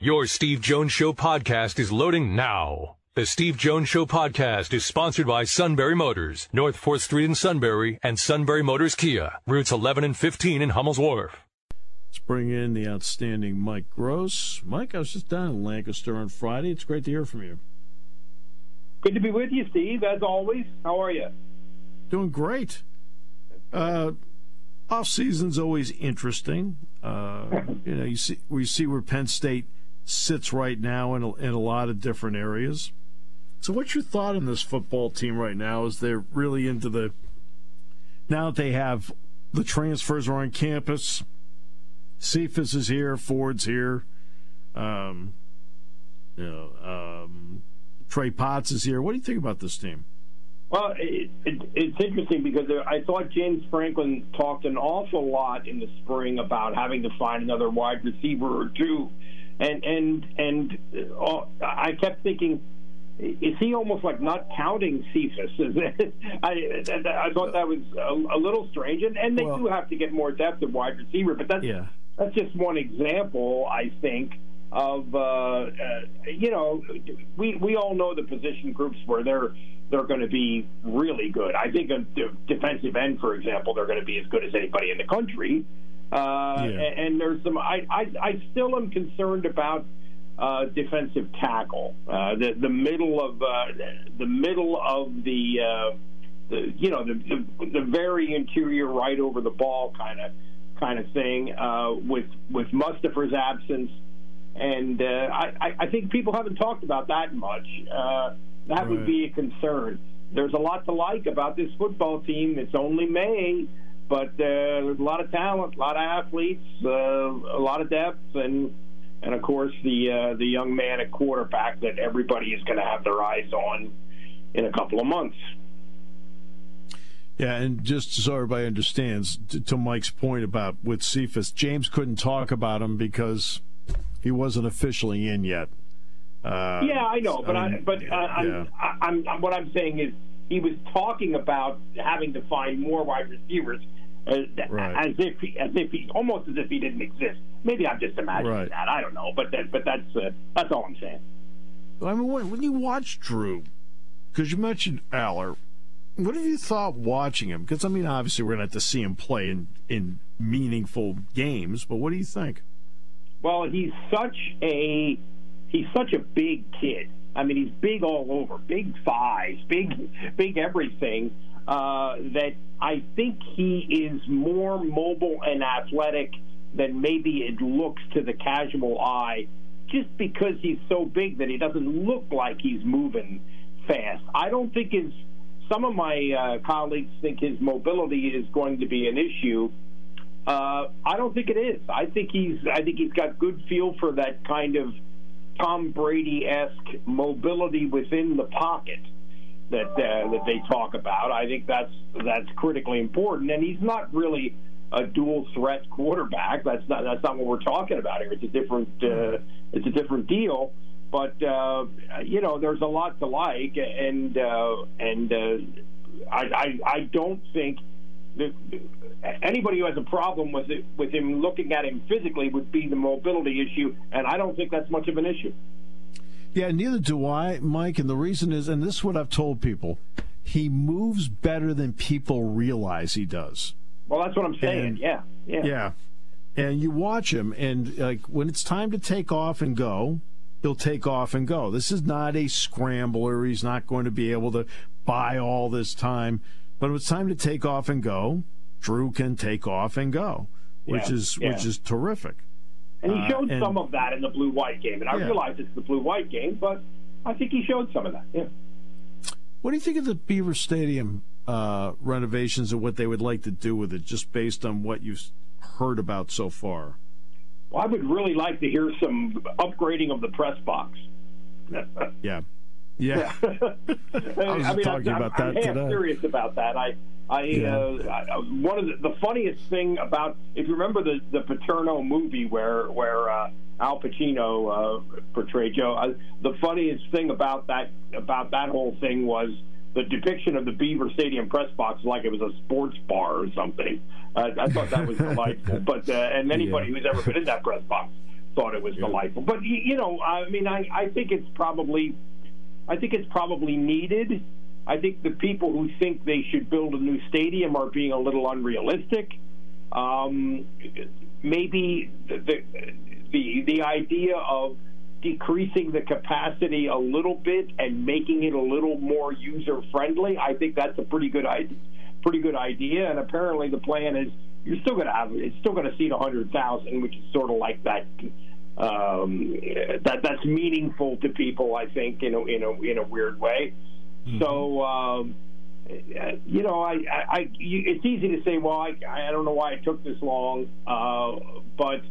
Your Steve Jones Show podcast is loading now. The Steve Jones Show podcast is sponsored by Sunbury Motors, North 4th Street in Sunbury, and Sunbury Motors Kia, routes 11 and 15 in Hummel's Wharf. Let's bring in the outstanding Mike Gross. Mike, I was just down in Lancaster on Friday. It's great to hear from you. Good to be with you, Steve, as always. How are you? Doing great. Uh, off season's always interesting. Uh, you know, you see we see where Penn State sits right now in a, in a lot of different areas. So, what's your thought on this football team right now? Is they're really into the now that they have the transfers are on campus. Cephus is here, Ford's here. Um, you know, um, Trey Potts is here. What do you think about this team? Well, it, it, it's interesting because I thought James Franklin talked an awful lot in the spring about having to find another wide receiver or two, and and and uh, I kept thinking, is he almost like not counting Cephus? I, I thought that was a, a little strange, and, and they well, do have to get more depth at wide receiver, but that's yeah. that's just one example, I think of uh, uh, you know we we all know the position groups where they're they're going to be really good. I think a defensive end, for example, they're going to be as good as anybody in the country. Uh, yeah. and, there's some. I, I I still am concerned about uh, defensive tackle. Uh, the the middle of uh, the middle of the, uh, the you know the, the, the very interior right over the ball kind of kind of thing uh, with with Mustipher's absence and uh, I, I think people haven't talked about that much. Uh, that right. would be a concern. There's a lot to like about this football team. It's only May, but uh, there's a lot of talent, a lot of athletes, uh, a lot of depth, and and of course the uh, the young man at quarterback that everybody is going to have their eyes on in a couple of months. Yeah, and just so everybody understands, to, to Mike's point about with Cephus, James couldn't talk about him because he wasn't officially in yet. Uh, yeah, I know, but I, mean, I but uh, I'm, I'm, I'm, what I'm saying is he was talking about having to find more wide receivers. Uh, right. As if he, as if he, almost as if he didn't exist. Maybe I'm just imagining right. that. I don't know, but that, but that's uh, that's all I'm saying. I mean, when, you watch Drew, because you mentioned Allar, what have you thought watching him? Because I mean, obviously we're going to have to see him play in in meaningful games, but what do you think? Well, he's such a he's such a big kid. I mean, he's big all over, big thighs, big big everything. Uh, that I think he is more mobile and athletic than maybe it looks to the casual eye, just because he's so big that he doesn't look like he's moving fast. I don't think his some of my uh, colleagues think his mobility is going to be an issue uh, I don't think it is. I think he's. I think he's got good feel for that kind of Tom Brady esque mobility within the pocket that uh, that they talk about. I think that's that's critically important, and he's not really a dual threat quarterback. That's not that's not what we're talking about here. It's a different uh, it's a different deal. But uh, you know, there's a lot to like, and uh, and uh, I, I I don't think that anybody who has a problem with it, with him looking at him physically would be the mobility issue, and I don't think that's much of an issue. Yeah, neither do I, Mike. And the reason is, and this is what I've told people, he moves better than people realize he does. Well, that's what I'm saying. And, yeah, yeah, yeah. And you watch him, and like when it's time to take off and go, he'll take off and go. This is not a scrambler. He's not going to be able to buy all this time. But when it's time to take off and go, Drew can take off and go, which yeah, is yeah. which is terrific. And he showed uh, and, some of that in the blue white game. And I yeah. realize it's the blue white game, but I think he showed some of that. Yeah. What do you think of the Beaver Stadium uh, renovations and what they would like to do with it, just based on what you've heard about so far? Well, I would really like to hear some upgrading of the press box. yeah. Yeah, I was I mean, talking I'm, about I'm, that I'm today. serious about that. I, I, yeah. uh, I, one of the, the funniest thing about if you remember the the Paterno movie where where uh, Al Pacino uh, portrayed Joe. Uh, the funniest thing about that about that whole thing was the depiction of the Beaver Stadium press box like it was a sports bar or something. Uh, I thought that was delightful. But uh, and anybody yeah. who's ever been in that press box thought it was Yeah. delightful. But you know, I mean, I, I think it's probably, I think it's probably needed. I think the people who think they should build a new stadium are being a little unrealistic. Um, maybe the, the the idea of decreasing the capacity a little bit and making it a little more user friendly. I think that's a pretty good idea. Pretty good idea. And apparently, the plan is you're still going to have it's still going to seat hundred thousand, which is sort of like that. Um, that that's meaningful to people, I think, in a in a in a weird way. So. Um, you know, I, I, I, it's easy to say, well, I, I don't know why it took this long, uh, but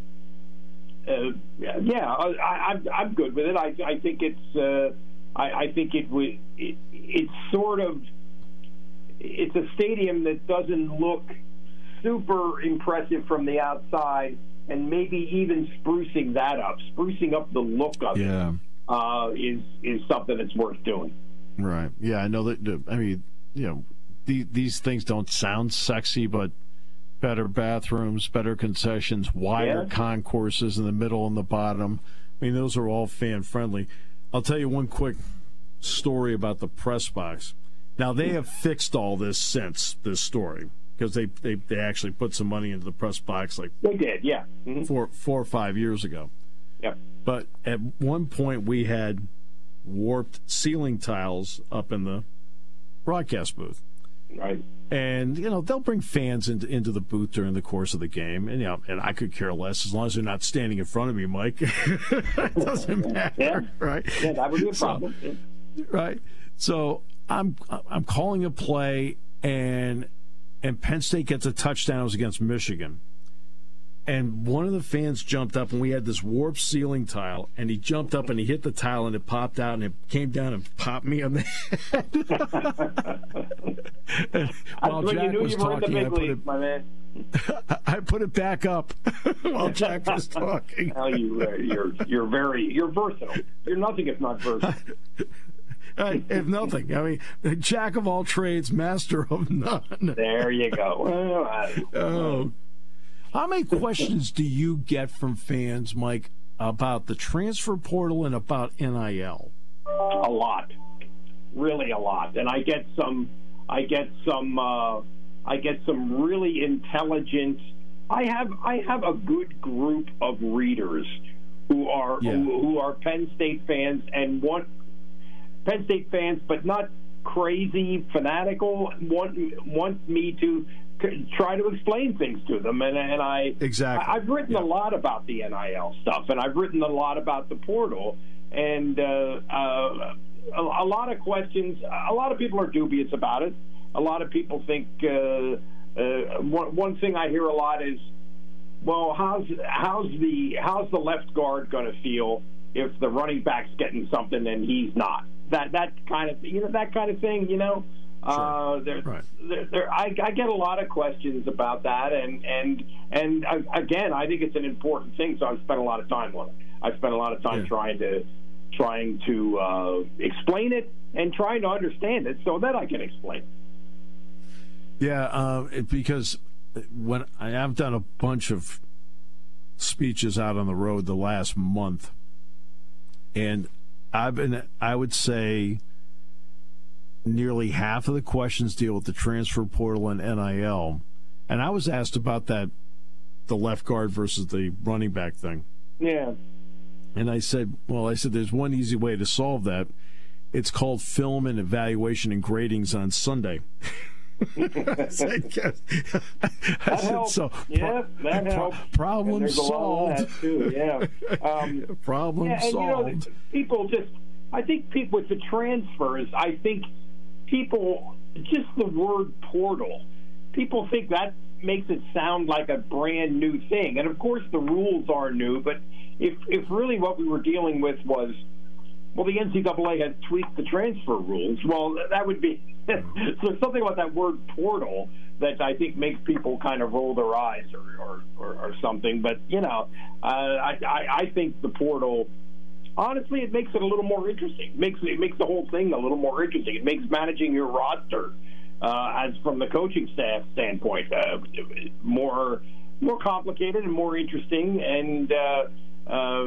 uh, yeah, I, I'm, I'm good with it. I, I think it's, uh, I, I think it would, it, it's sort of, it's a stadium that doesn't look super impressive from the outside, and maybe even sprucing that up, sprucing up the look of Yeah. it, uh, is is something that's worth doing. Right. Yeah, I know that. I mean, you know, the, these things don't sound sexy, but better bathrooms, better concessions, wider Yeah. concourses in the middle and the bottom. I mean, those are all fan friendly. I'll tell you one quick story about the press box. Now they have fixed all this since this story because they, they they actually put some money into the press box like They did, yeah. hmm four four or five years ago. Yep. But at one point, we had warped ceiling tiles up in the broadcast booth. Right. And, you know, they'll bring fans into, into the booth during the course of the game. And, you know, and I could care less as long as they're not standing in front of me, Mike. it doesn't matter, Yeah. right? Yeah, that would be a So- problem. right? So I'm I'm calling a play, and and Penn State gets a touchdown. It was against Michigan, and one of the fans jumped up, and we had this warped ceiling tile, and he jumped up and he hit the tile, and it popped out, and it came down and popped me on the head. While That's when you Jack was you were in the talking, I put, it, my man. I put it back up while Jack was talking. Well, you, uh, you're you're very you're versatile. You're nothing if not versatile. Hey, if nothing, I mean, Jack of all trades, master of none. There you go. Oh. How many questions do you get from fans, Mike, about the transfer portal and about NIL? a lot, really a lot, and I get some. I get some. Uh, I get some really intelligent. I have I have a good group of readers who are Yeah. who, who are Penn State fans and want Penn State fans, but not crazy fanatical. Want want me to try to explain things to them, and and I Exactly. I've written Yeah. a lot about the NIL stuff, and I've written a lot about the portal, and uh, uh, a, a lot of questions. A lot of people are dubious about it. A lot of people think. Uh, uh, one, one thing I hear a lot is, well, how's how's the how's the left guard going to feel if the running back's getting something and he's not? That that kind of you know that kind of thing. You know, uh, there, Right. there, there, I, I get a lot of questions about that, and and and uh, again, I think it's an important thing. So I've spent a lot of time on it. I've spent a lot of time Yeah. trying to trying to uh, explain it and trying to understand it so that I can explain. it. Yeah, uh, it, because when I have done a bunch of speeches out on the road the last month, and I've been, I would say, nearly half of the questions deal with the transfer portal and NIL, and I was asked about that, the left guard versus the running back thing. Yeah. And I said, well, I said, there's one easy way to solve that. It's called film and evaluation and gradings on Sunday. I said, "Yes." I That said, helps. so yeah, that pro- helps. problem and there's a lot of solved. that too. Yeah. Um, problem yeah, and solved. you know, people just. I think people with the transfers. I think people just the word portal. People think that makes it sound like a brand new thing, and of course the rules are new. But if if really what we were dealing with was well, the NCAA has tweaked the transfer rules. Well, that would be so something about that word portal that I think makes people kind of roll their eyes or or, or, or something. But you know, uh, I, I I think the portal. Honestly, it makes it a little more interesting. It makes it makes the whole thing a little more interesting. It makes managing your roster, uh, as from the coaching staff standpoint, uh, more more complicated and more interesting. And uh, uh,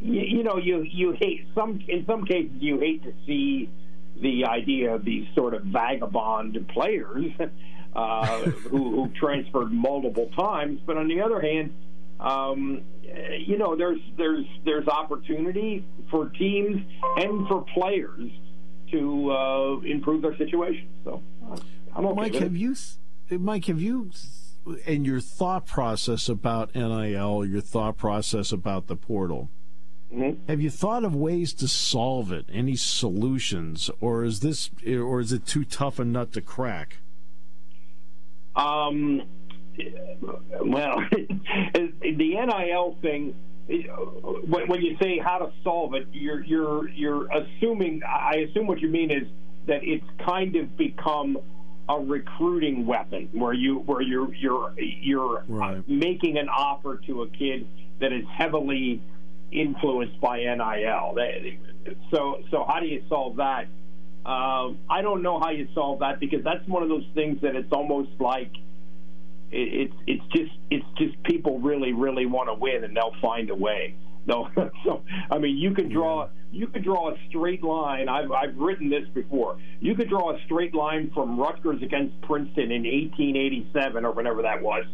you, you know, you you hate some in some cases you hate to see the idea of these sort of vagabond players uh, who, who transferred multiple times, but on the other hand, um, you know, there's there's there's opportunity for teams and for players to uh, improve their situation. So, I'm okay Mike, have you, Mike, have you, and your thought process about NIL, your thought process about the portal? Mm-hmm. Have you thought of ways to solve it? Any solutions, or is this, or is it too tough a nut to crack? Um, well, the NIL thing. When you say how to solve it, you're you're you're assuming. I assume what you mean is that it's kind of become a recruiting weapon, where you where you're you're you're right. making an offer to a kid that is heavily influenced by NIL. So so how do you solve that? Uh, I don't know how you solve that because that's one of those things that it's almost like it's it's just it's just people really really want to win and they'll find a way. No, so I mean you can draw you could draw a straight line. I've I've written this before. You could draw a straight line from Rutgers against Princeton in 1887 or whatever that was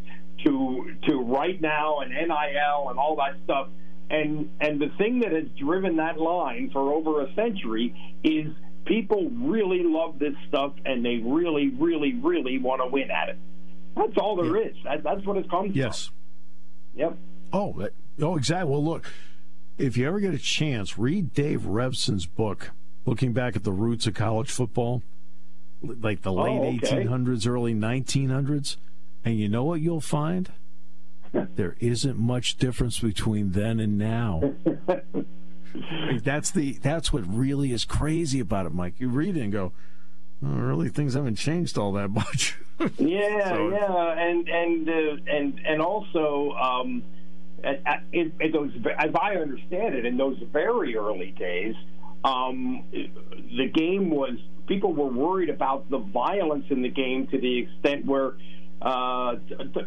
to to right now and NIL and all that stuff. And and the thing that has driven that line for over a century is people really love this stuff and they really really really want to win at it. That's all there yeah. is. That, that's what it comes yes. from. Yep. Oh, oh, exactly. Well, look, if you ever get a chance, read Dave Revsine's book, looking back at the roots of college football, like the oh, late oh, okay. 1800s, early 1900s, and you know what you'll find? there isn't much difference between then and now. that's the that's what really is crazy about it, Mike. You read it and go, oh, really, things haven't changed all that much. yeah, so, yeah, and and uh, and and also. Um, in, in those, as I understand it, in those very early days, um, the game was people were worried about the violence in the game to the extent where uh,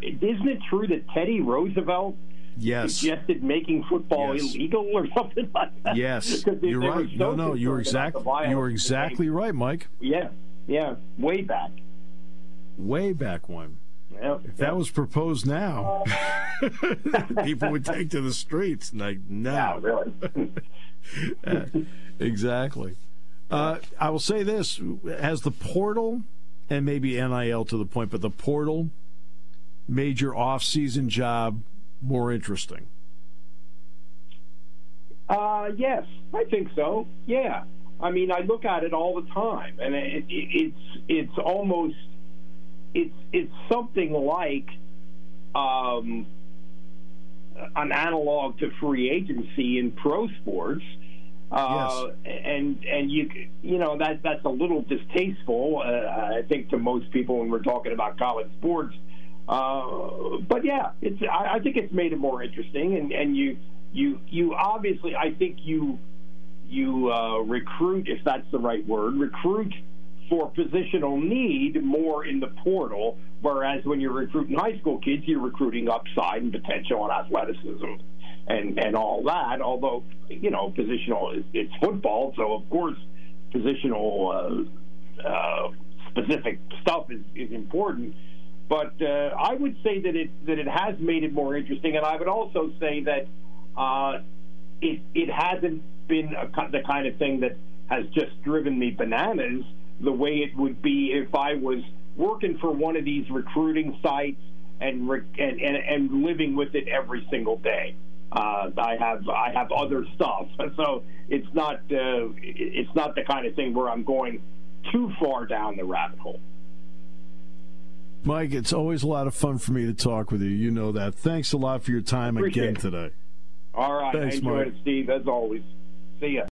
isn't it true that Teddy Roosevelt yes. suggested making football yes. illegal or something like that? Yes, you're right. So no, no, you're exactly you're exactly right, Mike. Yeah, yeah, way back. Way back when. Yep, if that was proposed now, people would take to the streets. Like, no. Yeah, really. uh, exactly. Uh, I will say this: has the portal and maybe NIL to the point, but the portal made your off-season job more interesting? Uh, yes, I think so. Yeah, I mean, I look at it all the time, and it, it, it's it's almost it's it's something like um, an analog to free agency in pro sports. Uh, yes. and and you you know that that's a little distasteful, uh, I think, to most people when we're talking about college sports. Uh, but yeah, it's I, I think it's made it more interesting, and, and you you you obviously I think you you uh, recruit if that's the right word recruit for positional need more in the portal, whereas when you're recruiting high school kids, you're recruiting upside and potential and athleticism and and all that. Although you know positional it's football, so of course positional uh, uh, specific stuff is, is important. But uh, I would say that it that it has made it more interesting, and I would also say that uh, it it hasn't been a, the kind of thing that has just driven me bananas the way it would be if I was working for one of these recruiting sites and and, and, and living with it every single day. Uh, I have I have other stuff, so it's not uh, it's not the kind of thing where I'm going too far down the rabbit hole. Mike, it's always a lot of fun for me to talk with you. You know that. Thanks a lot for your time Appreciate again it. today. All right, Thanks, I enjoyed Mike. it, Steve, as always. See ya.